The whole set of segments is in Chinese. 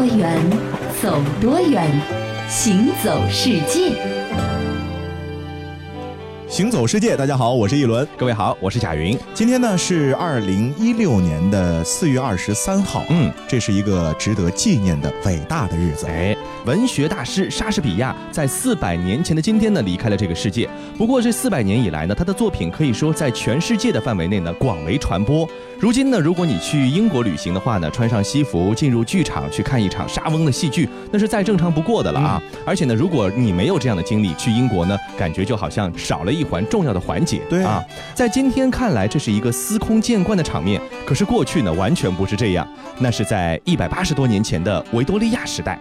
多远，走多远，行走世界。行走世界，大家好，我是一轮。各位好，我是贾云。今天呢是二零一六年的四月二十三号，嗯，这是一个值得纪念的伟大的日子。哎，文学大师莎士比亚在四百年前的今天呢离开了这个世界。不过这四百年以来呢，他的作品可以说在全世界的范围内呢广为传播。如今呢，如果你去英国旅行的话呢，穿上西服进入剧场去看一场莎翁的戏剧，那是再正常不过的了啊。而且呢，如果你没有这样的经历，去英国呢，感觉就好像少了一环重要的环节。对啊，在今天看来，这是一个司空见惯的场面。可是过去呢，完全不是这样。那是在一百八十多年前的维多利亚时代。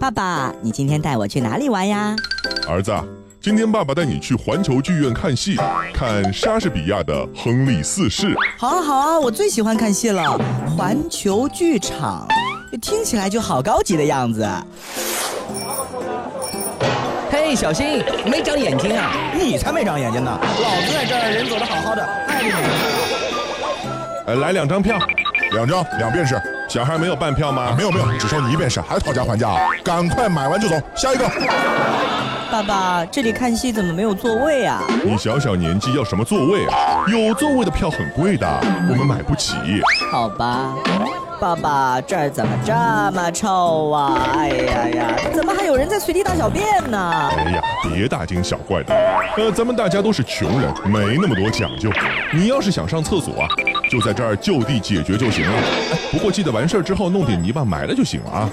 爸爸，你今天带我去哪里玩呀？儿子，今天爸爸带你去环球剧院看戏，看莎士比亚的《亨利四世》。好啊好啊，我最喜欢看戏了。环球剧场，听起来就好高级的样子。嘿，小心，没长眼睛啊！你才没长眼睛呢！老子在这儿人走的好好的，碍着你呃，来两张票，两张，两便士。小孩没有半票吗？没有没有，只收你一便士，还讨价还价啊！赶快买完就走，下一个。爸爸，这里看戏怎么没有座位啊？你小小年纪要什么座位啊？有座位的票很贵的，我们买不起。好吧。爸爸，这儿怎么这么臭啊？哎呀呀，怎么还有人在随地大小便呢？哎呀，别大惊小怪的，呃，咱们大家都是穷人，没那么多讲究。你要是想上厕所啊，就在这儿就地解决就行了。不过记得完事儿之后弄点泥巴埋了就行了啊。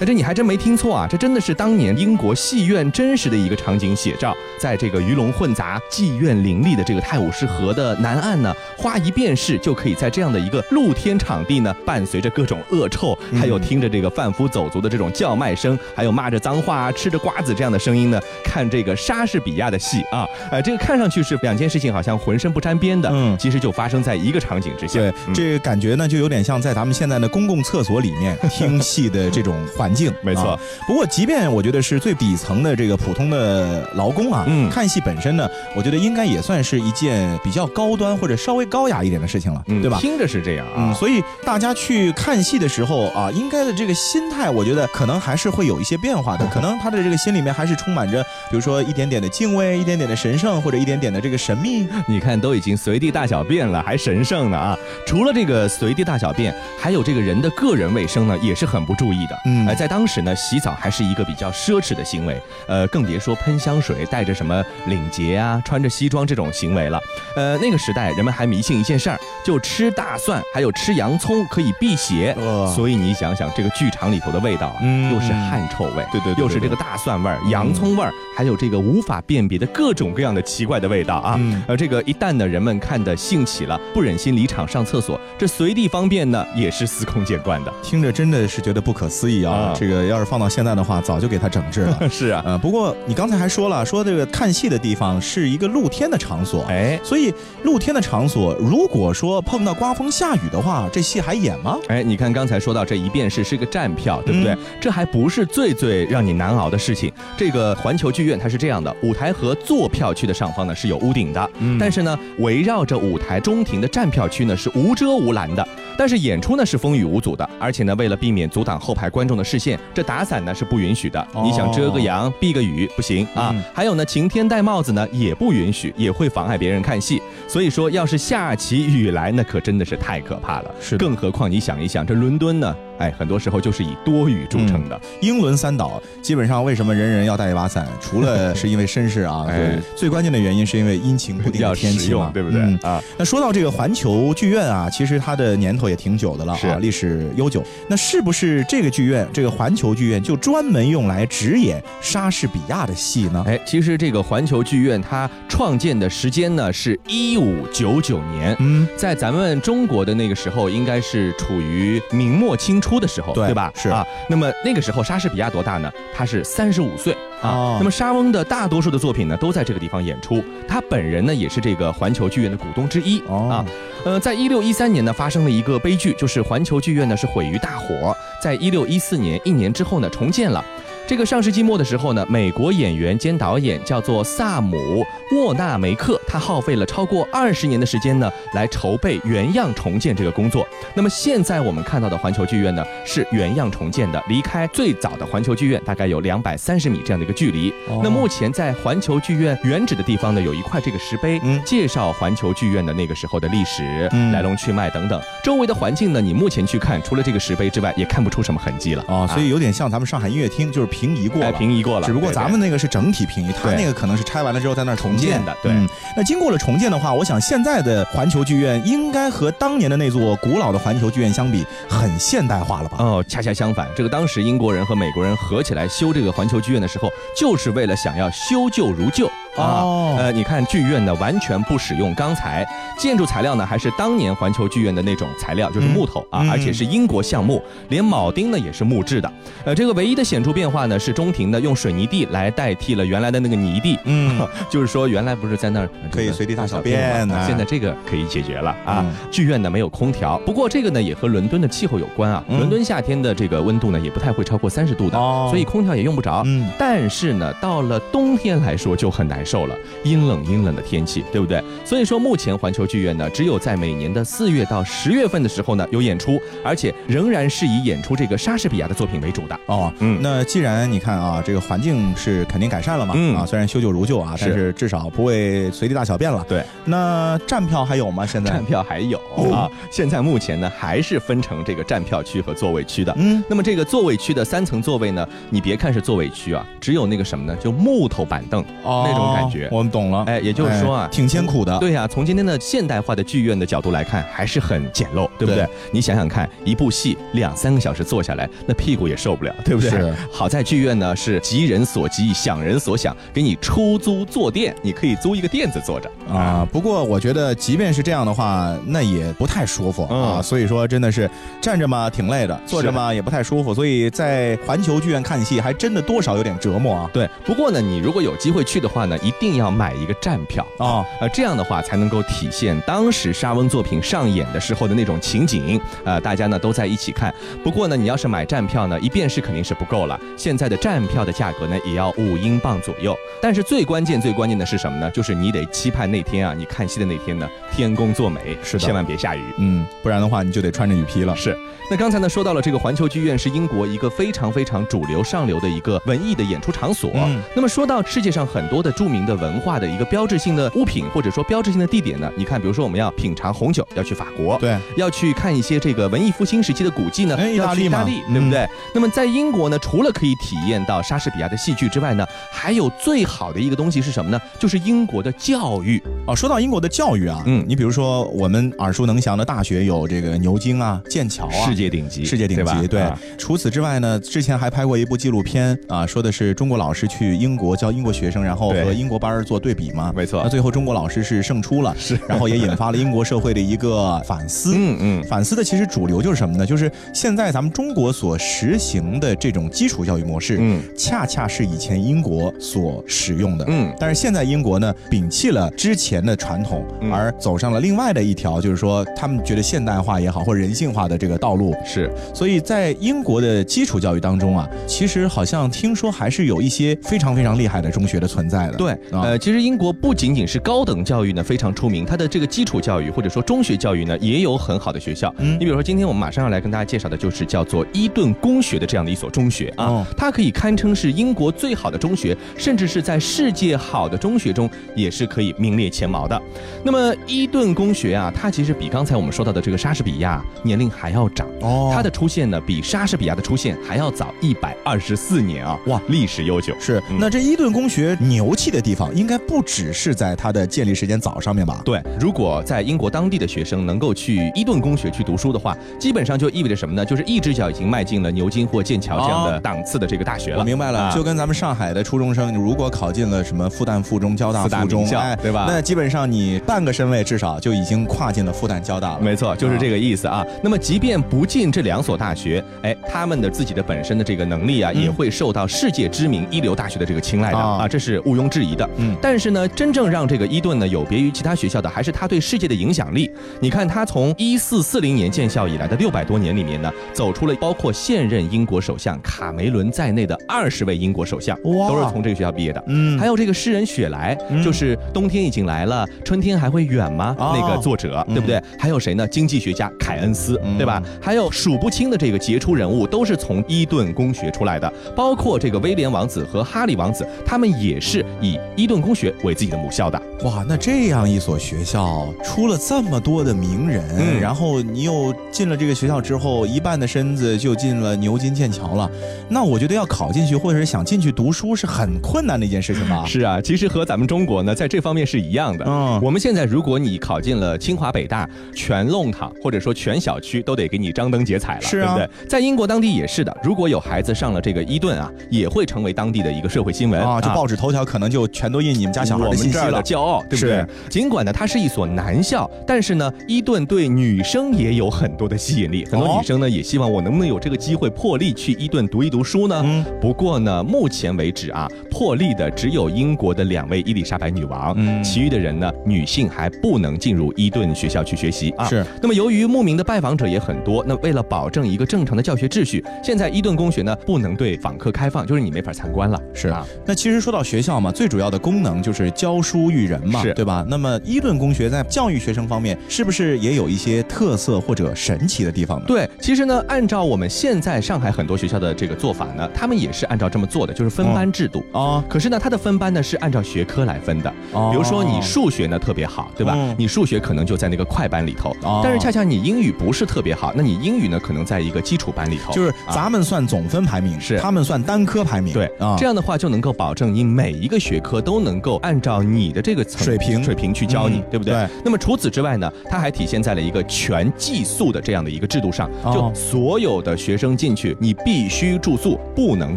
那这你还真没听错啊，这真的是当年英国戏院真实的一个场景写照。在这个鱼龙混杂、妓院林立的这个泰晤士河的南岸呢，花一便士就可以在这样的一个露天场地呢，伴随着各种恶臭，还有听着这个贩夫走卒的这种叫卖声，还有骂着脏话啊、吃着瓜子这样的声音呢，看这个莎士比亚的戏啊，呃，这个看上去是两件事情好像浑身不沾边的，嗯，其实就发生在一个场景之下。对，这感觉呢就有点像在咱们现在的公共厕所里面 听戏的这种环。境没错，不过即便我觉得是最底层的这个普通的劳工啊，嗯，看戏本身呢，我觉得应该也算是一件比较高端或者稍微高雅一点的事情了，对吧？听着是这样啊，所以大家去看戏的时候啊，应该的这个心态，我觉得可能还是会有一些变化的，可能他的这个心里面还是充满着，比如说一点点的敬畏，一点点的神圣，或者一点点的这个神秘。你看，都已经随地大小便了，还神圣呢啊！除了这个随地大小便，还有这个人的个人卫生呢，也是很不注意的。嗯，在当时呢，洗。澡还是一个比较奢侈的行为，呃，更别说喷香水、带着什么领结啊、穿着西装这种行为了。呃，那个时代人们还迷信一件事儿，就吃大蒜还有吃洋葱可以辟邪。所以你想想，这个剧场里头的味道，嗯，又是汗臭味，对对，又是这个大蒜味儿、洋葱味儿，还有这个无法辨别的各种各样的奇怪的味道啊。而这个一旦呢，人们看的兴起了，不忍心离场上厕所，这随地方便呢，也是司空见惯的。听着真的是觉得不可思议啊！这个要是放到现在的话，早就给他整治了。是啊，呃，不过你刚才还说了，说这个看戏的地方是一个露天的场所，哎，所以露天的场所，如果说碰到刮风下雨的话，这戏还演吗？哎，你看刚才说到这一便士是个站票，对不对？这还不是最最让你难熬的事情。这个环球剧院它是这样的，舞台和坐票区的上方呢是有屋顶的，但是呢，围绕着舞台中庭的站票区呢是无遮无拦的。但是演出呢是风雨无阻的，而且呢，为了避免阻挡后排观众的视线，这打伞呢是不允许的。你想遮个阳、避个雨不行啊。还有呢，晴天戴帽子呢也不允许，也会妨碍别人看戏。所以说，要是下起雨来，那可真的是太可怕了。是，更何况你想一想，这伦敦呢？哎，很多时候就是以多雨著称的。英伦三岛基本上为什么人人要带一把伞？除了是因为绅士啊，对，最关键的原因是因为阴晴不定的天气嘛，对不对？啊，那说到这个环球剧院啊，其实它的年头也挺久的了啊，历史悠久。那是不是这个剧院，这个环球剧院就专门用来只演莎士比亚的戏呢？哎，其实这个环球剧院它创建的时间呢是一五九九年，嗯，在咱们中国的那个时候，应该是处于明末清初。出的时候，对吧？是啊。那么那个时候，莎士比亚多大呢？他是三十五岁啊。那么莎翁的大多数的作品呢，都在这个地方演出。他本人呢，也是这个环球剧院的股东之一啊。呃，在一六一三年呢，发生了一个悲剧，就是环球剧院呢是毁于大火。在一六一四年一年之后呢，重建了。这个上世纪末的时候呢，美国演员兼导演叫做萨姆沃纳梅克，他耗费了超过二十年的时间呢，来筹备原样重建这个工作。那么现在我们看到的环球剧院呢，是原样重建的，离开最早的环球剧院大概有两百三十米这样的一个距离。那目前在环球剧院原址的地方呢，有一块这个石碑，嗯介绍环球剧院的那个时候的历史、嗯来龙去脉等等。周围的环境呢，你目前去看，除了这个石碑之外，也看不出什么痕迹了。哦，所以有点像咱们上海音乐厅，就是平移过哎了，平移过了。只不过咱们那个是整体平移，他那个可能是拆完了之后在那儿重重建建的对。嗯，那经过了重建的话，我想现在的环球剧院应该和当年的那座古老的环球剧院相比，很现代化了吧？哦，恰恰相反，这个当时英国人和美国人合起来修这个环球剧院的时候，就是为了想要修旧如旧。哦呃，你看剧院呢，完全不使用钢材，建筑材料呢还是当年环球剧院的那种材料，就是木头啊，嗯而且是英国橡木，连铆钉呢也是木质的。呃，这个唯一的显著变化呢是中庭呢用水泥地来代替了原来的那个泥地，嗯，就是说原来不是在那儿可以随地大小吗便啊现在这个可以解决了啊嗯。剧院呢没有空调，不过这个呢也和伦敦的气候有关啊。嗯伦敦夏天的这个温度呢也不太会超过三十度的，哦所以空调也用不着。嗯但是呢，到了冬天来说就很难受了，阴冷阴冷的天气，对不对？所以说目前环球剧院呢，只有在每年的四月到十月份的时候呢有演出，而且仍然是以演出这个莎士比亚的作品为主的。哦，嗯那既然你看啊，这个环境是肯定改善了嘛，嗯啊，虽然修旧如旧啊，但是至少不会随地大小便了。对，那站票还有吗？现在站？票还有哦啊，现在目前呢还是分成这个站票区和座位区的。嗯，那么这个座位区的三层座位呢，你别看是座位区啊，只有那个什么呢，就木头板凳哦那种感觉。我们懂了。哎，也就是说啊，哎挺艰苦的。对呀、从今天的现代化的剧院的角度来看，还是很简陋，对不对？对你想想看，一部戏两三个小时坐下来，那屁股也受不了，对不对？是好在剧院呢是急人所急，想人所想，给你出租坐垫，你可以租一个垫子坐着啊，不过我觉得，即便是这样的话，那也不太舒服啊。嗯所以说，真的是站着嘛挺累的，坐着嘛也不太舒服。所以在环球剧院看戏，还真的多少有点折磨啊。对，不过呢，你如果有机会去的话呢，一定要买一个站票哦，呃，这样的话才能够体现当时莎翁作品上演的时候的那种情景，呃，大家呢都在一起看。不过呢，你要是买站票呢，一便是肯定是不够了，现在的站票的价格呢也要五英镑左右。但是最关键、最关键的是什么呢？就是你得期盼那天啊，你看戏的那天呢，天公作美，是的千万别下雨。嗯，不然的话你就得穿着雨披了。是，那刚才呢说到了这个环球剧院是英国一个非常非常主流上流的一个文艺的演出场所。嗯那么说到世界上很多的著名的文化的一个标志性的物品或者说标志性的地点呢，你看，比如说我们要品尝红酒，要去法国，对，要去看一些这个文艺复兴时期的古迹呢，哎要去意大利，嗯对不对？那么在英国呢，除了可以体验到莎士比亚的戏剧之外呢，还有最好的一个东西是什么呢？就是英国的教育。哦，说到英国的教育啊，嗯你比如说我们耳熟能详的大学有这个牛津啊、剑桥啊，世界顶级世界顶级。对啊，除此之外呢，之前还拍过一部纪录片啊，说的是中国老师去英国教英国学生，然后对和英国班儿做对比嘛。没错那最后中国老师是胜出了，是，然后也引发了英国社会的一个反思。嗯嗯，反思的其实主流就是什么呢？就是现在咱们中国所实行的这种基础教育模式，嗯，恰恰是以前英国所使用的，嗯但是现在英国呢，摒弃了之前的传统，嗯而走上了另外的一条，就是说他们觉得现代化也好，或者人性化的这个道路。是所以在英国的基础教育当中啊，其实好像听说还是有一些非常非常厉害的中学的存在的。对，啊呃，其实英国不仅仅是高等教育呢非常出名，它的这个基础教育或者说中学教育呢也有很好的学校。嗯你比如说今天我们马上要来跟大家介绍的就是叫做伊顿公学的这样的一所中学啊，哦它可以堪称是英国最好的中学，甚至是在世界好的中学中也是可以名列前茅的。那么伊顿公学啊，它其实比刚才我们说到的这个莎士比亚年龄还要长。哦它的出现呢，比莎士比亚的出现还要早一百二十四年啊！哇，历史悠久。是，嗯那这伊顿公学牛气的地方，应该不只是在它的建立时间早上面吧？对，如果在英国当地的学生能够去伊顿公学去读书的话，基本上就意味着什么呢？就是一只脚已经迈进了牛津或剑桥这样的哦档次的这个大学了。我明白了，啊就跟咱们上海的初中生，如果考进了什么复旦附中、交大附中，哎，对吧那基本上你半个身位至少就已经跨进了复旦、交大了。没错，就是这个意思啊。那么，即便不进这两所大学，哎，他们的自己的本身的这个能力啊，嗯也会受到世界知名一流大学的这个青睐的啊啊，这是毋庸置疑疑的。嗯但是呢，真正让这个伊顿呢有别于其他学校的，还是他对世界的影响力。你看，他从一四四零年建校以来的六百多年里面呢，走出了包括现任英国首相卡梅伦在内的二十位英国首相，哇都是从这个学校毕业的。嗯还有这个诗人雪莱，嗯就是冬天已经来了，春天还会远吗？哦那个作者，对不对？还有谁呢？经济学家凯恩斯，嗯对吧？还有数不清的这个杰出人物，都是从伊顿公学出来的，包括这个威廉王子和哈利王子，他们也是以伊顿公学为自己的母校的。哇，那这样一所学校出了这么多的名人，嗯然后你又进了这个学校之后，一半的身子就进了牛津、剑桥了。那我觉得要考进去，或者是想进去读书，是很困难的一件事情吧？是啊，其实和咱们中国呢，在这方面是一样的。嗯我们现在如果你考进了清华北大，全弄堂或者说全小区都得给你张灯结彩了，是啊对不对？在英国当地也是的，如果有孩子上了这个伊顿啊，也会成为当地的一个社会新闻啊，就报纸头条可能就全都印你们家小孩的信息们这儿的了。骄傲，对不对是？尽管呢，它是一所男校，但是呢，伊顿对女生也有很多的吸引力。很多哦女生呢，也希望我能不能有这个机会破例去伊顿读一读书呢？嗯不过呢，目前为止啊，破例的只有英国的两位伊丽莎白女王，嗯其余的人呢，女性还不能进入伊顿学校去学习啊。是。那么由于慕名的拜访者也很多，那为了保证一个正常的教学秩序，现在伊顿公学呢不能对访客开放，就是你没法参观了。是啊，那其实说到学校嘛，最主要的功能就是教书育人嘛，是对吧？那么伊顿公学在教育学生方面，是不是也有一些特色或者神奇的地方呢？对，其实呢，按照我们现在上海很多学校的这个做法呢，他们也是按照这么做的，就是分班制度。啊，可是呢，它的分班呢是按照学科来分的。哦比如说你数学呢特别好，对吧？嗯你数学可能就在那个快班里头，哦但是恰恰你英语不是特别好，那你英语呢可能在一个基础班里头。就是啊咱们算总分排名，是他们算单科排名，对啊，这样的话就能够保证你每一个学科都能够按照你的这个层水平水平去教你，嗯对不对？对那么除此之外呢，它还体现在了一个全寄宿的这样的一个制度上，哦就所有的学生进去，你必须住宿，不能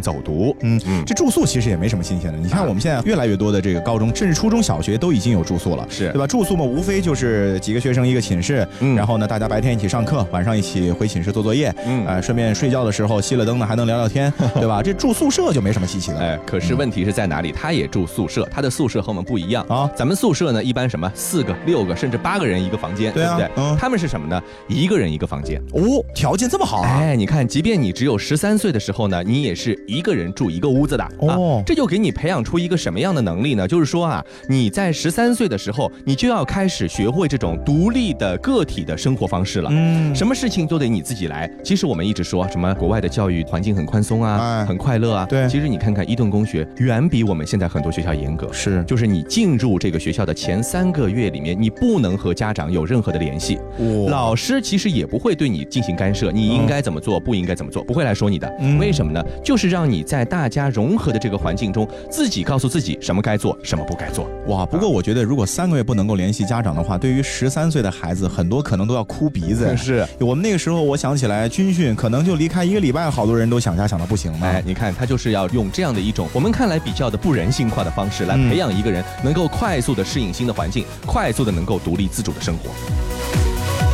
走读。嗯嗯这住宿其实也没什么新鲜的。你看我们现在越来越多的这个高中，甚至初中小学都已经有住宿了，是对吧？住宿嘛，无非就是几个学生一个寝室，嗯然后呢，大家白天一起上课，晚上一起回寝室做作业，嗯呃，顺便睡觉的时候熄了灯呢，还能聊聊天，对吧？这住宿舍就没什么稀奇的。哎，可是问题是在哪里？他也住宿舍，他的宿舍和我们不一样啊咱们宿舍呢，一般什么四个、六个，甚至八个人一个房间，对啊不对？嗯他们是什么呢？一个人一个房间。哦，条件这么好啊！哎，你看，即便你只有十三岁的时候呢，你也是一个人住一个屋子的。哦啊，这就给你培养出一个什么样的能力呢？就是说啊，你在十三岁的时候，你就要开始学会这种独立的个体的生活方式了。嗯，什么事情都得你自己来。其实我们一直说什么国外的教育环境很宽松啊，哎很快乐啊。对其实你看看伊顿公学，远比我们现在很多学校严格。是就是你进入这个学校的前三个月里面，你不能和家长有任何的联系，哇老师其实也不会对你进行干涉，你应该怎么做，不应该怎么做，不会来说你的。嗯为什么呢？就是让你在大家融合的这个环境中，自己告诉自己什么该做，什么不该做。哇！不过我觉得，如果三个月不能够联系家长的话，对于十三岁的孩子，很多可能都要哭鼻子。是。我们那个时候，我想起来军训，可能就离开一个礼拜，好多人都想家想到不行了。哎，你看，他就是要用这样的一种我们看来比较的不人性化的方式来嗯培养一个人能够快速的适应新的环境，快速的能够独立自主的生活。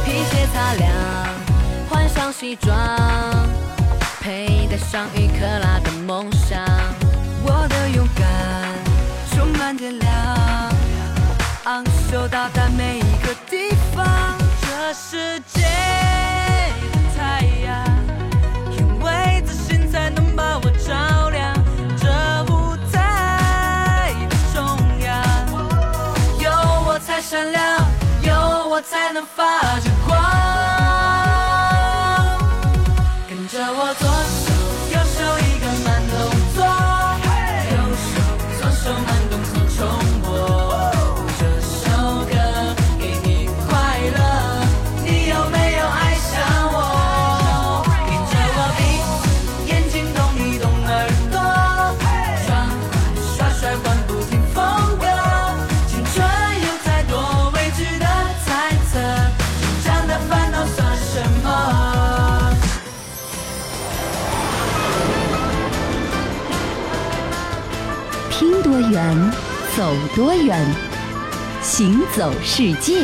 皮鞋擦亮，换上西装，佩戴上一克拉的梦想。我的勇敢充满电量，昂首到达每一个地方。这世界的太阳，因为自信才能把我才能发觉走多远，行走世界。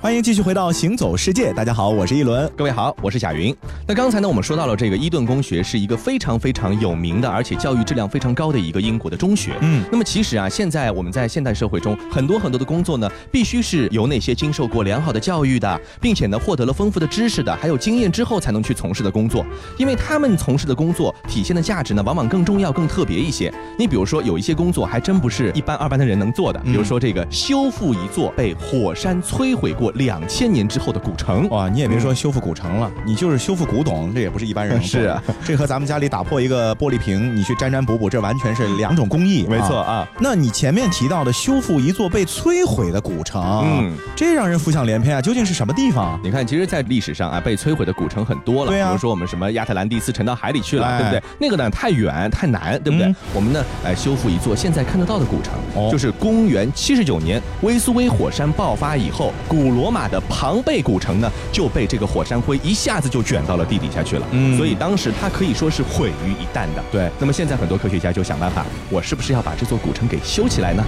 欢迎继续回到《行走世界》，大家好，我是一轮。各位好，我是贾云。那刚才呢，我们说到了这个伊顿公学是一个非常非常有名的，而且教育质量非常高的一个英国的中学。嗯，那么其实啊，现在我们在现代社会中，很多很多的工作呢，必须是由那些经受过良好的教育的，并且呢获得了丰富的知识的，还有经验之后才能去从事的工作。因为他们从事的工作体现的价值呢，往往更重要、更特别一些。你比如说，有一些工作还真不是一般二般的人能做的，比如说这个修复一座被火山摧毁过两千年之后的古城。哇，你也别说修复古城了，你就是修复古董，这也不是一般人的。是啊，这和咱们家里打破一个玻璃瓶，你去粘粘补补，这完全是两种工艺。没错啊。那你前面提到的修复一座被摧毁的古城，嗯，这让人浮想联翩啊！究竟是什么地方？你看，其实，在历史上啊，被摧毁的古城很多了。对啊比如说我们什么亚特兰蒂斯沉到海里去了，哎对不对？那个呢太远太难，对不对？嗯我们呢来修复一座现在看得到的古城，哦就是公元七十九年威苏威火山爆发以后，古罗马的庞贝古城呢就被这个火山灰一下子就卷到了地底下去了。嗯所以当时它可以说是毁于一旦的。对那么现在很多科学家就想办法，我是不是要把这座古城给修起来呢？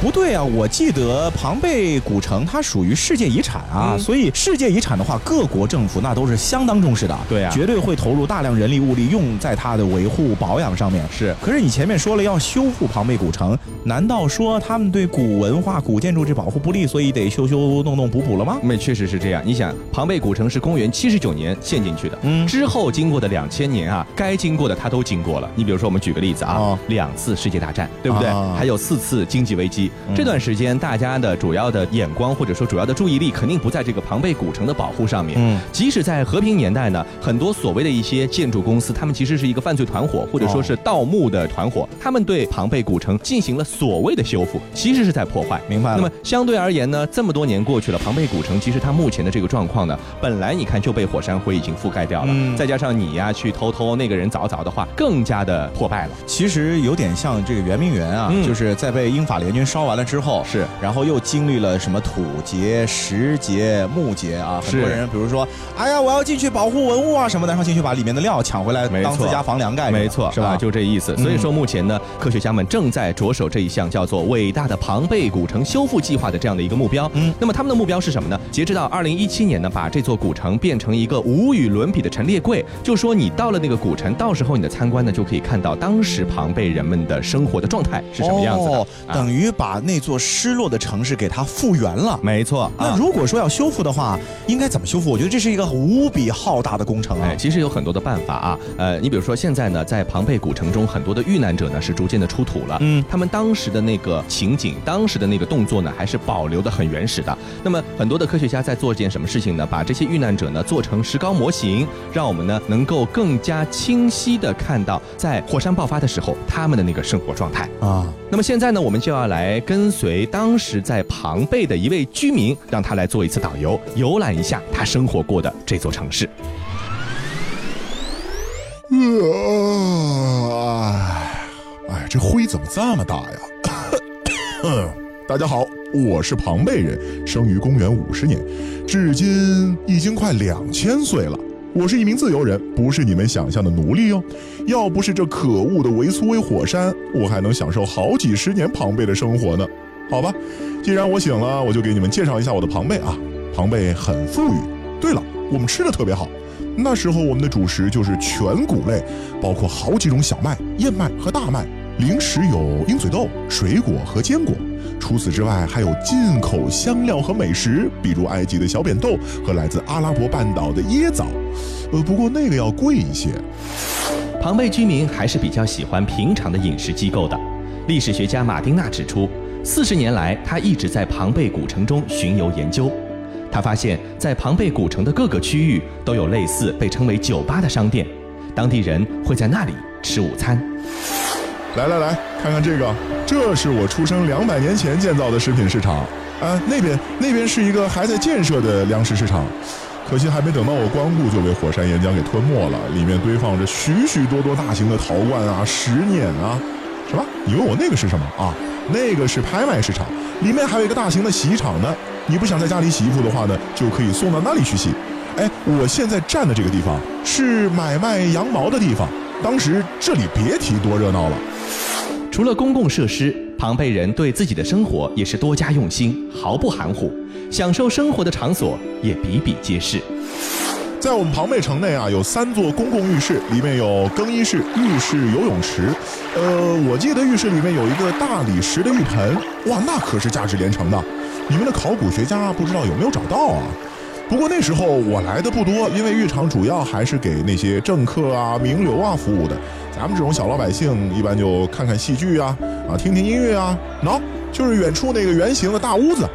不对啊，我记得庞贝古城它属于世界遗产啊，嗯所以世界遗产的话，各国政府那都是相当重视的，对啊绝对会投入大量人力物力用在它的维护保养上面。是可是你前面说了要修复庞贝古城，难道说他们对古文化、古建筑这保护不力，所以得修修弄弄补补了吗？那确实是这样。你想，庞贝古城是公元七十九年陷进去的，嗯之后经过的两千年啊，该经过的它都经过了。你比如说，我们举个例子啊，哦两次世界大战，对不对？啊还有四次经济危机。嗯这段时间，大家的主要的眼光或者说主要的注意力，肯定不在这个庞贝古城的保护上面。嗯即使在和平年代呢，很多所谓的一些建筑公司，他们其实是一个犯罪团伙，或者说是盗墓的团伙，他们对庞贝古城进行了所谓的修复，其实是在破坏。明白了。那么相对而言呢，这么多年过去了，庞贝古城其实它目前的这个状况呢，本来你看就被火山灰已经覆盖掉了，嗯再加上你呀去偷偷那个人凿凿的话，更加的破败了。其实有点像这个圆明园啊，嗯就是在被英法联军烧完了之后，是然后又经历了什么土劫、石劫、木劫啊，很多人比如说，哎呀，我要进去保护文物啊什么的，然后进去把里面的料抢回来当自家房梁盖，没错，是吧？啊就这意思。嗯所以说，目前呢，科学家们正在着手这一项叫做“伟大的庞贝古城修复计划”的这样的一个目标。嗯那么他们的目标是什么呢？截止到二零一七年呢，把这座古城变成一个无与伦比的陈列柜。就说你到了那个古城，到时候你的参观呢，就可以看到当时庞贝人们的生活的状态是什么样子的。哦啊等于把那座失落的城市给它复原了。没错。那啊如果说要修复的话，应该怎么修复？我觉得这是一个无比浩大的工程啊哎，。其实有很多的办法啊。呃，你比如说现在呢，在庞贝古城中，很多的遇难者呢是逐渐的出土了。嗯他们当时的那个情景，当时的那个动作呢，还是保留的很原始的。那么很多的科学家在做一件什么事情呢？把这些遇难者呢做成石膏模型，让我们呢能够更加清晰的看到在火山爆发的时候他们的那个生活状态。啊，那么现在呢，我们就要来跟随当时在庞贝的一位居民，让他来做一次导游，游览一下他生活过的这座城市。呃，哎，这灰怎么这么大呀？大家好，我是庞贝人，生于公元五十年，至今已经快两千岁了。我是一名自由人，不是你们想象的奴隶哦。要不是这可恶的维苏威火山，我还能享受好几十年庞贝的生活呢。好吧，既然我醒了，我就给你们介绍一下我的庞贝啊。庞贝很富裕。对了，我们吃的特别好。那时候我们的主食就是全谷类，包括好几种小麦、燕麦和大麦。零食有鹰嘴豆、水果和坚果。除此之外，还有进口香料和美食，比如埃及的小扁豆和来自阿拉伯半岛的椰枣。呃，不过那个要贵一些。庞贝居民还是比较喜欢平常的饮食机构的。历史学家马丁纳指出，四十年来，他一直在庞贝古城中巡游研究。他发现，在庞贝古城的各个区域都有类似被称为酒吧的商店，当地人会在那里吃午餐。来来来，看看这个，这是我出生两百年前建造的食品市场。啊，那边那边是一个还在建设的粮食市场，可惜还没等到我光顾就被火山岩浆给吞没了。里面堆放着许许多多大型的陶罐啊、石碾啊。什么？你问我那个是什么啊？那个是拍卖市场，里面还有一个大型的洗衣厂呢。你不想在家里洗衣服的话呢，就可以送到那里去洗。哎，我现在站的这个地方是买卖羊毛的地方，当时这里别提多热闹了。除了公共设施，庞贝人对自己的生活也是多加用心，毫不含糊。享受生活的场所也比比皆是。在我们庞贝城内啊，有三座公共浴室，里面有更衣室、浴室、游泳池。呃，我记得浴室里面有一个大理石的浴盆，哇，那可是价值连城的。你们的考古学家不知道有没有找到啊？不过那时候我来的不多，因为浴场主要还是给那些政客啊、名流啊服务的。咱们这种小老百姓，一般就看看戏剧啊，啊，听听音乐啊。喏，就是远处那个圆形的大屋子。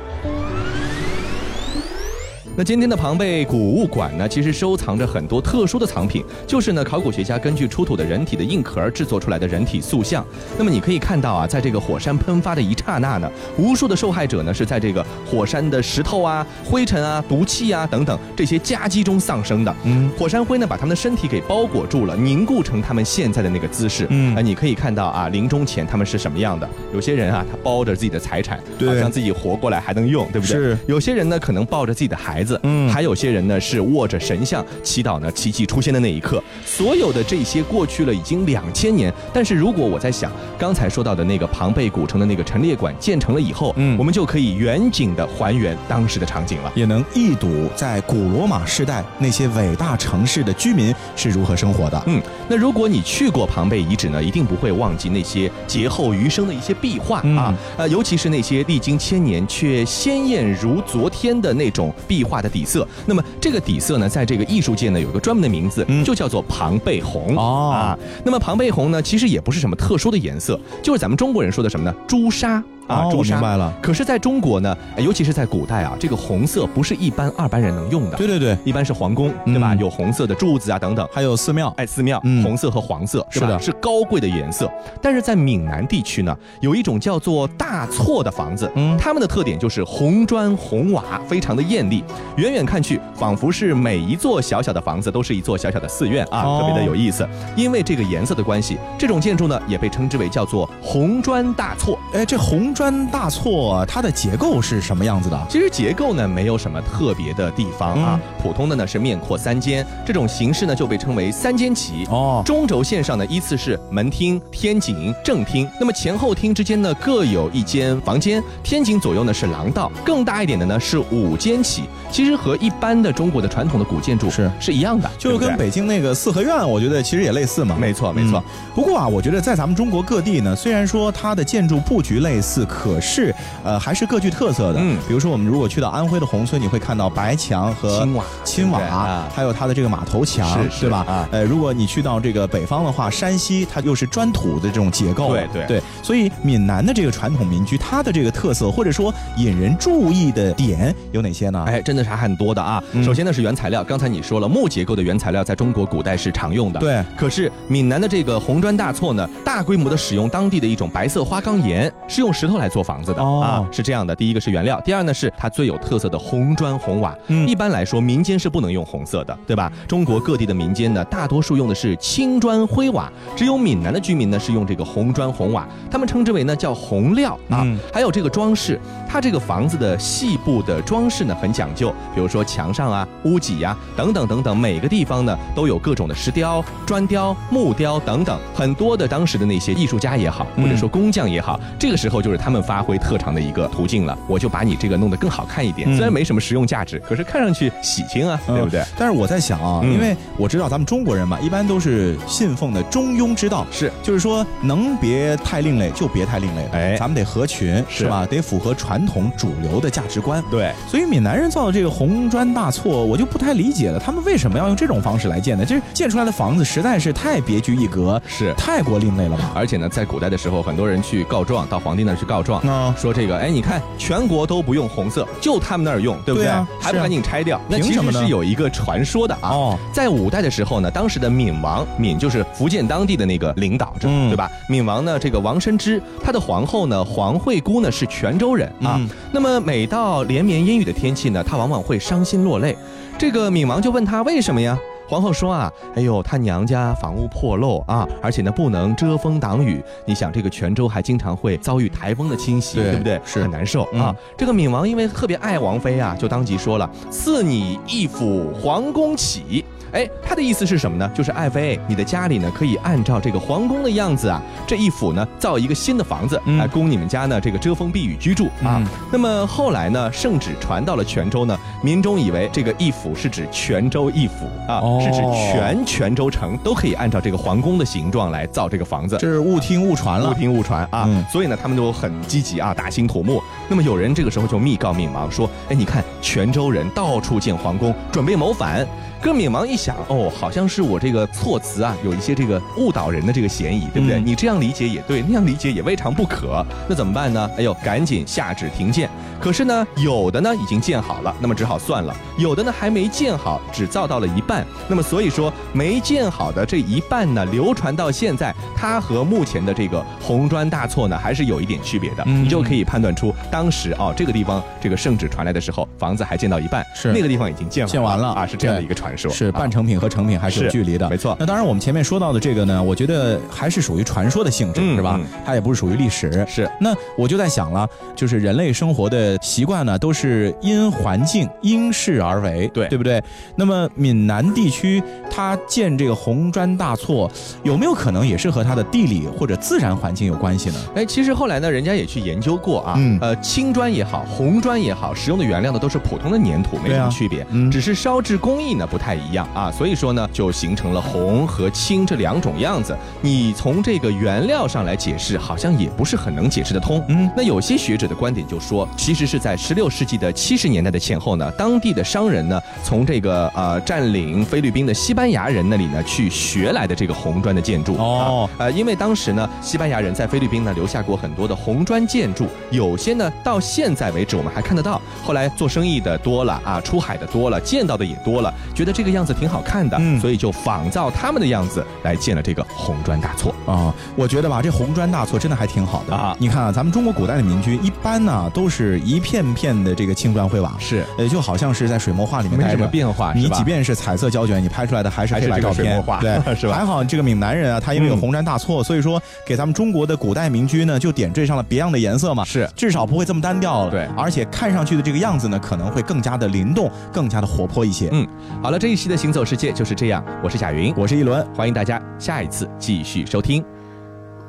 那今天的庞贝古物馆呢，其实收藏着很多特殊的藏品，就是呢，考古学家根据出土的人体的硬壳制作出来的人体塑像。那么你可以看到啊，在这个火山喷发的一刹那呢，无数的受害者呢是在这个火山的石头啊、灰尘啊、毒气啊等等这些夹击中丧生的。嗯，火山灰呢把他们的身体给包裹住了，凝固成他们现在的那个姿势。嗯，啊，你可以看到啊，临终前他们是什么样的？有些人啊，他包着自己的财产，好像自己活过来还能用，对不对？是。有些人呢，可能抱着自己的孩子。嗯，还有些人呢是握着神像祈祷呢，奇迹出现的那一刻。所有的这些过去了已经两千年，但是如果我在想刚才说到的那个庞贝古城的那个陈列馆建成了以后，嗯，我们就可以远景的还原当时的场景了，也能一睹在古罗马时代那些伟大城市的居民是如何生活的。嗯，那如果你去过庞贝遗址呢，一定不会忘记那些劫后余生的一些壁画啊，呃，尤其是那些历经千年却鲜艳如昨天的那种壁画的底色。那么这个底色呢，在这个艺术界呢，有一个专门的名字，就叫做庞贝红哦啊。那么庞贝红呢，其实也不是什么特殊的颜色，就是咱们中国人说的什么呢？朱砂。啊，朱砂。明白了。可是，在中国呢，尤其是在古代啊，这个红色不是一般二般人能用的。对对对，一般是皇宫，对吧？有红色的柱子啊等等，还有寺庙，哎，寺庙，红色和黄色，是的，是高贵的颜色。但是在闽南地区呢，有一种叫做大错的房子，嗯，它们的特点就是红砖红瓦，非常的艳丽，远远看去，仿佛是每一座小小的房子都是一座小小的寺院啊，特别的有意思。因为这个颜色的关系，这种建筑呢也被称之为叫做红砖大错。哎，这红砖大错。它的结构是什么样子的？其实结构呢没有什么特别的地方啊，普通的呢是面阔三间，这种形式呢就被称为三间起。哦，中轴线上呢依次是门厅、天井、正厅，那么前后厅之间呢各有一间房间，天井左右呢是廊道，更大一点的呢是五间起。其实和一般的中国的传统的古建筑是是一样的，就跟北京那个四合院，我觉得其实也类似嘛。没错没错。不过啊，我觉得在咱们中国各地呢，虽然说它的建筑布局类似，可是。呃，还是各具特色的。嗯，比如说我们如果去到安徽的宏村，你会看到白墙和青瓦，青瓦，还有它的这个马头墙，对吧？啊，呃，如果你去到这个北方的话，山西它又是砖土的这种结构。对对对，所以闽南的这个传统民居，它的这个特色或者说引人注意的点有哪些呢？哎，真的是还很多的啊。首先呢是原材料，刚才你说了木结构的原材料在中国古代是常用的。对。可是闽南的这个红砖大错呢，大规模的使用当地的一种白色花岗岩，是用石头来做房子的。哦。啊，是这样的。第一个是原料，第二呢是它最有特色的红砖红瓦。嗯，一般来说民间是不能用红色的，对吧？中国各地的民间呢，大多数用的是青砖灰瓦，只有闽南的居民呢是用这个红砖红瓦，他们称之为呢叫红料啊。还有这个装饰，它这个房子的细部的装饰呢很讲究，比如说墙上啊、屋脊呀等等等等，每个地方呢都有各种的石雕、砖雕、木雕等等，很多的当时的那些艺术家也好，或者说工匠也好，这个时候就是他们发挥特长的一个途径了。我就把你这个弄得更好看一点，虽然没什么实用价值，可是看上去喜庆啊，对不对？但是我在想啊，因为我知道咱们中国人嘛，一般都是信奉的中庸之道，是，就是说能别太另类就别太另类，哎，咱们得合群，是吧？得符合传统主流的价值观，对。所以闽南人造的这个红砖大错，我就不太理解了，他们为什么要用这种方式来建呢？就是建出来的房子实在是太别具一格，是太过另类了吧？而且呢，在古代的时候，很多人去告状，到皇帝那去告状，说这个，哎，你看全国都不用红色，就他们那儿用，对不对？还不赶紧拆掉？那其实是有一个传说的啊。哦，在五代的时候呢，当时的闽王，闽就是福建当地的那个领导者，对吧？闽王呢，这个王申之，他的皇后呢，黄惠姑呢是泉州人啊。那么每到连绵阴雨的天气呢，他往往会伤心落泪。这个闽王就问他为什么呀？皇后说啊，哎呦，她娘家房屋破漏啊，而且呢不能遮风挡雨。你想，这个泉州还经常会遭遇台风的侵袭，对对不对？是很难受嗯啊。这个闵王因为特别爱王妃啊，就当即说了：“赐你一府皇宫起。”哎，他的意思是什么呢？就是爱妃，你的家里呢可以按照这个皇宫的样子啊，这一府呢造一个新的房子，嗯来供你们家呢这个遮风避雨居住啊。嗯那么后来呢，圣旨传到了泉州呢，民众以为这个一府是指泉州一府啊，哦是指全泉州城都可以按照这个皇宫的形状来造这个房子。这是误听误传了误。听误传啊，嗯所以呢，他们都很积极啊，大兴土木。那么有人这个时候就密告闵王说：“哎，你看泉州人到处建皇宫，准备谋反。”跟闵王一想，哦，好像是我这个措辞啊，有一些这个误导人的这个嫌疑，对不对？嗯你这样理解也对，那样理解也未尝不可。那怎么办呢？哎呦，赶紧下旨停建。可是呢，有的呢已经建好了，那么只好算了；有的呢还没建好，只造到了一半。那么所以说，没建好的这一半呢，流传到现在，它和目前的这个红砖大错呢，还是有一点区别的。嗯你就可以判断出，当时哦，这个地方这个圣旨传来的时候，房子还建到一半，是那个地方已经建建完了啊，是这样的一个传说。是啊半成品和成品还是有距离的，没错那当然，我们前面说到的这个呢，我觉得还是属于传说的性质，嗯是吧嗯？它也不是属于历史。是那我就在想了，就是人类生活的习惯呢，都是因环境因势而为，对对不对？那么闽南地区它建这个红砖大厝，有没有可能也是和它的地理或者自然环境有关系呢？哎，其实后来呢，人家也去研究过啊，嗯呃，青砖也好，红砖也好，使用的原料呢都是普通的粘土，没什么区别，嗯只是烧制工艺呢不太一样啊，所以说呢，就形成了红和青这两种样子。你从这个原料上来解释，好像也不是很能解释得通。嗯那有些学者的观点就说，其实是在十六世纪的七十年代的前后呢，当地的商人呢，从这个呃占领菲律宾的西班牙人那里呢去学来的这个红砖的建筑。哦啊，呃，因为当时呢，西班牙人在菲律宾呢留下过很多的红砖建筑，有些呢到现在为止我们还看得到。后来做生意的多了啊，出海的多了，见到的也多了，觉得这个样子挺好看的，嗯所以就仿造他们的样子来建了这个红砖大错。啊，我觉得吧，这红砖大错真的还挺好的啊你看啊，咱们中国古代的民居一般呢都是一片片的这个青砖灰瓦，是，呃，就好像是在水墨画里面没什么。变化，你即便是彩色胶卷，你拍出来的还是黑白照片对，是吧？还好这个闽南人啊，他因为有嗯。红砖大错，所以说给咱们中国的古代民居呢，就点缀上了别样的颜色嘛，是。至少不会这么单调了。对。而且看上去的这个样子呢，可能会更加的灵动，更加的活泼一些。嗯，好了，这一期的行走世界就是这样，我是贾云，我是一轮，欢迎大家下一次继续收听。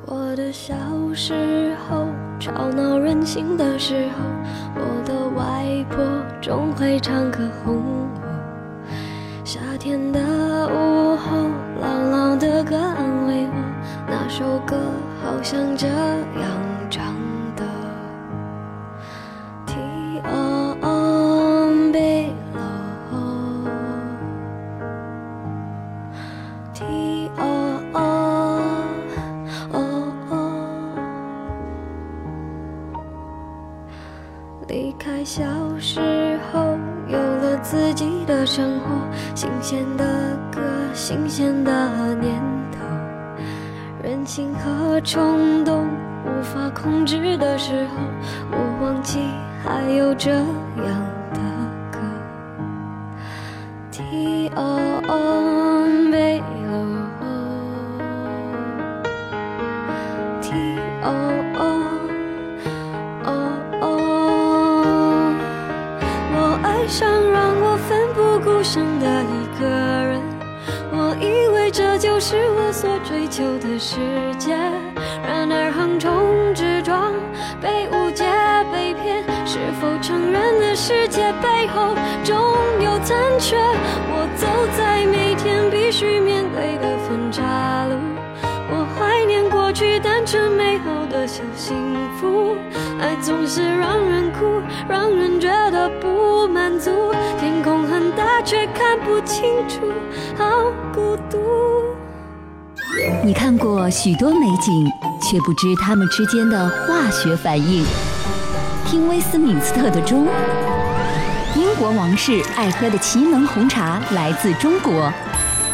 我的小时候，吵闹任性的时候，我的外婆总会唱歌哄我。夏天的午后，姥姥的歌安慰我，那首歌好像这样唱小时候，有了自己的生活，新鲜的歌，新鲜的念头，任性和冲动无法控制的时候，我忘记还有这样走在每天必须面对的分岔路。我怀念过去单纯美好的小幸福，爱总是让人哭，让人觉得不满足。天空很大，却看不清楚，好孤独。你看过许多美景，却不知它们之间的化学反应。听威斯敏斯特的钟，国王室爱喝的奇能红茶来自中国，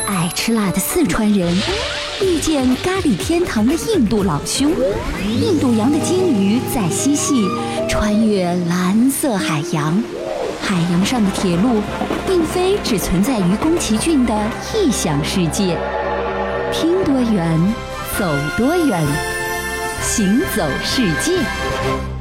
爱吃辣的四川人遇见咖喱天堂的印度老兄，印度洋的鲸鱼在嬉戏，穿越蓝色海洋。海洋上的铁路，并非只存在于宫崎骏的异想世界。听多远，走多远，行走世界。